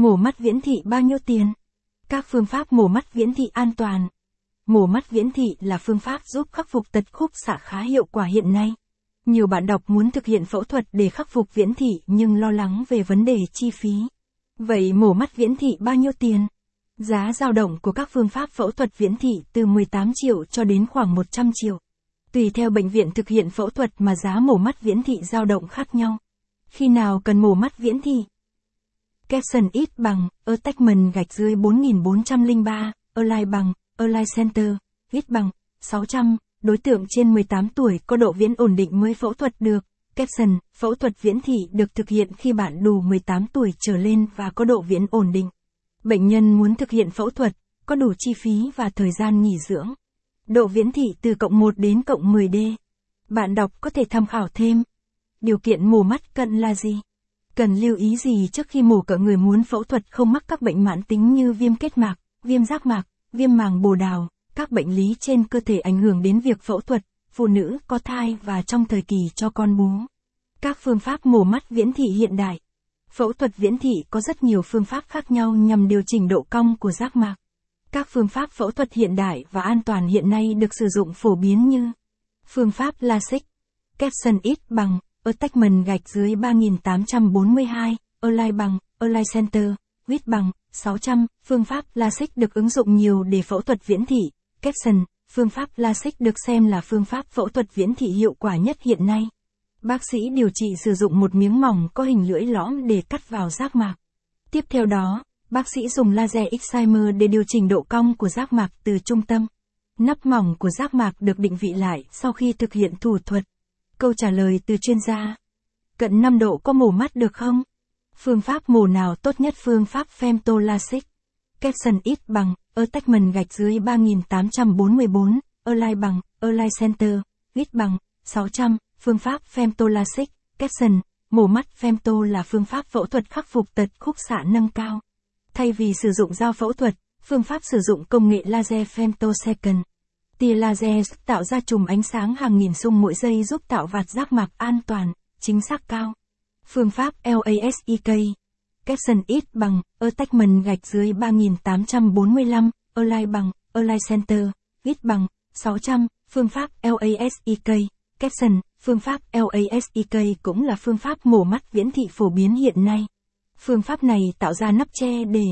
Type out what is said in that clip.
Mổ mắt viễn thị bao nhiêu tiền? Các phương pháp mổ mắt viễn thị an toàn. Mổ mắt viễn thị là phương pháp giúp khắc phục tật khúc xạ khá hiệu quả hiện nay. Nhiều bạn đọc muốn thực hiện phẫu thuật để khắc phục viễn thị nhưng lo lắng về vấn đề chi phí. Vậy mổ mắt viễn thị bao nhiêu tiền? Giá dao động của các phương pháp phẫu thuật viễn thị từ 18 triệu cho đến khoảng 100 triệu. Tùy theo bệnh viện thực hiện phẫu thuật mà giá mổ mắt viễn thị dao động khác nhau. Khi nào cần mổ mắt viễn thị? Caption ít bằng, attachment gạch dưới 4403, align bằng, align center, ít bằng, 600, đối tượng trên 18 tuổi có độ viễn ổn định mới phẫu thuật được. Caption, phẫu thuật viễn thị được thực hiện khi bạn đủ 18 tuổi trở lên và có độ viễn ổn định. Bệnh nhân muốn thực hiện phẫu thuật, có đủ chi phí và thời gian nghỉ dưỡng. Độ viễn thị từ cộng 1 đến cộng 10D. Bạn đọc có thể tham khảo thêm. Điều kiện mù mắt cận là gì? Cần lưu ý gì trước khi mổ cỡ người muốn phẫu thuật không mắc các bệnh mãn tính như viêm kết mạc, viêm giác mạc, viêm màng bồ đào, các bệnh lý trên cơ thể ảnh hưởng đến việc phẫu thuật, phụ nữ có thai và trong thời kỳ cho con bú. Các phương pháp mổ mắt viễn thị hiện đại. Phẫu thuật viễn thị có rất nhiều phương pháp khác nhau nhằm điều chỉnh độ cong của giác mạc. Các phương pháp phẫu thuật hiện đại và an toàn hiện nay được sử dụng phổ biến như Phương pháp LASIK, Capson ít bằng, Attachment gạch dưới 3842, Align bằng, Align Center, Width bằng, 600, phương pháp LASIK được ứng dụng nhiều để phẫu thuật viễn thị. Capson, phương pháp LASIK được xem là phương pháp phẫu thuật viễn thị hiệu quả nhất hiện nay. Bác sĩ điều trị sử dụng một miếng mỏng có hình lưỡi lõm để cắt vào giác mạc. Tiếp theo đó, bác sĩ dùng laser excimer để điều chỉnh độ cong của giác mạc từ trung tâm. Nắp mỏng của giác mạc được định vị lại sau khi thực hiện thủ thuật. Câu trả lời từ chuyên gia. Cận 5 độ có mổ mắt được không? Phương pháp mổ nào tốt nhất phương pháp femtolasic? Capson ít bằng, attachment gạch dưới 3844, align bằng, align center, ít bằng, 600, phương pháp femtolasic, capson, mổ mắt femto là phương pháp phẫu thuật khắc phục tật khúc xạ nâng cao. Thay vì sử dụng dao phẫu thuật, phương pháp sử dụng công nghệ laser femtosecond. Tia laser tạo ra chùm ánh sáng hàng nghìn xung mỗi giây giúp tạo vạt giác mạc an toàn, chính xác cao. Phương pháp LASIK. Capson ít bằng, attachment gạch dưới 3845, align bằng, align center, ít bằng, 600, phương pháp LASIK. Capson, phương pháp LASIK cũng là phương pháp mổ mắt viễn thị phổ biến hiện nay. Phương pháp này tạo ra nắp che để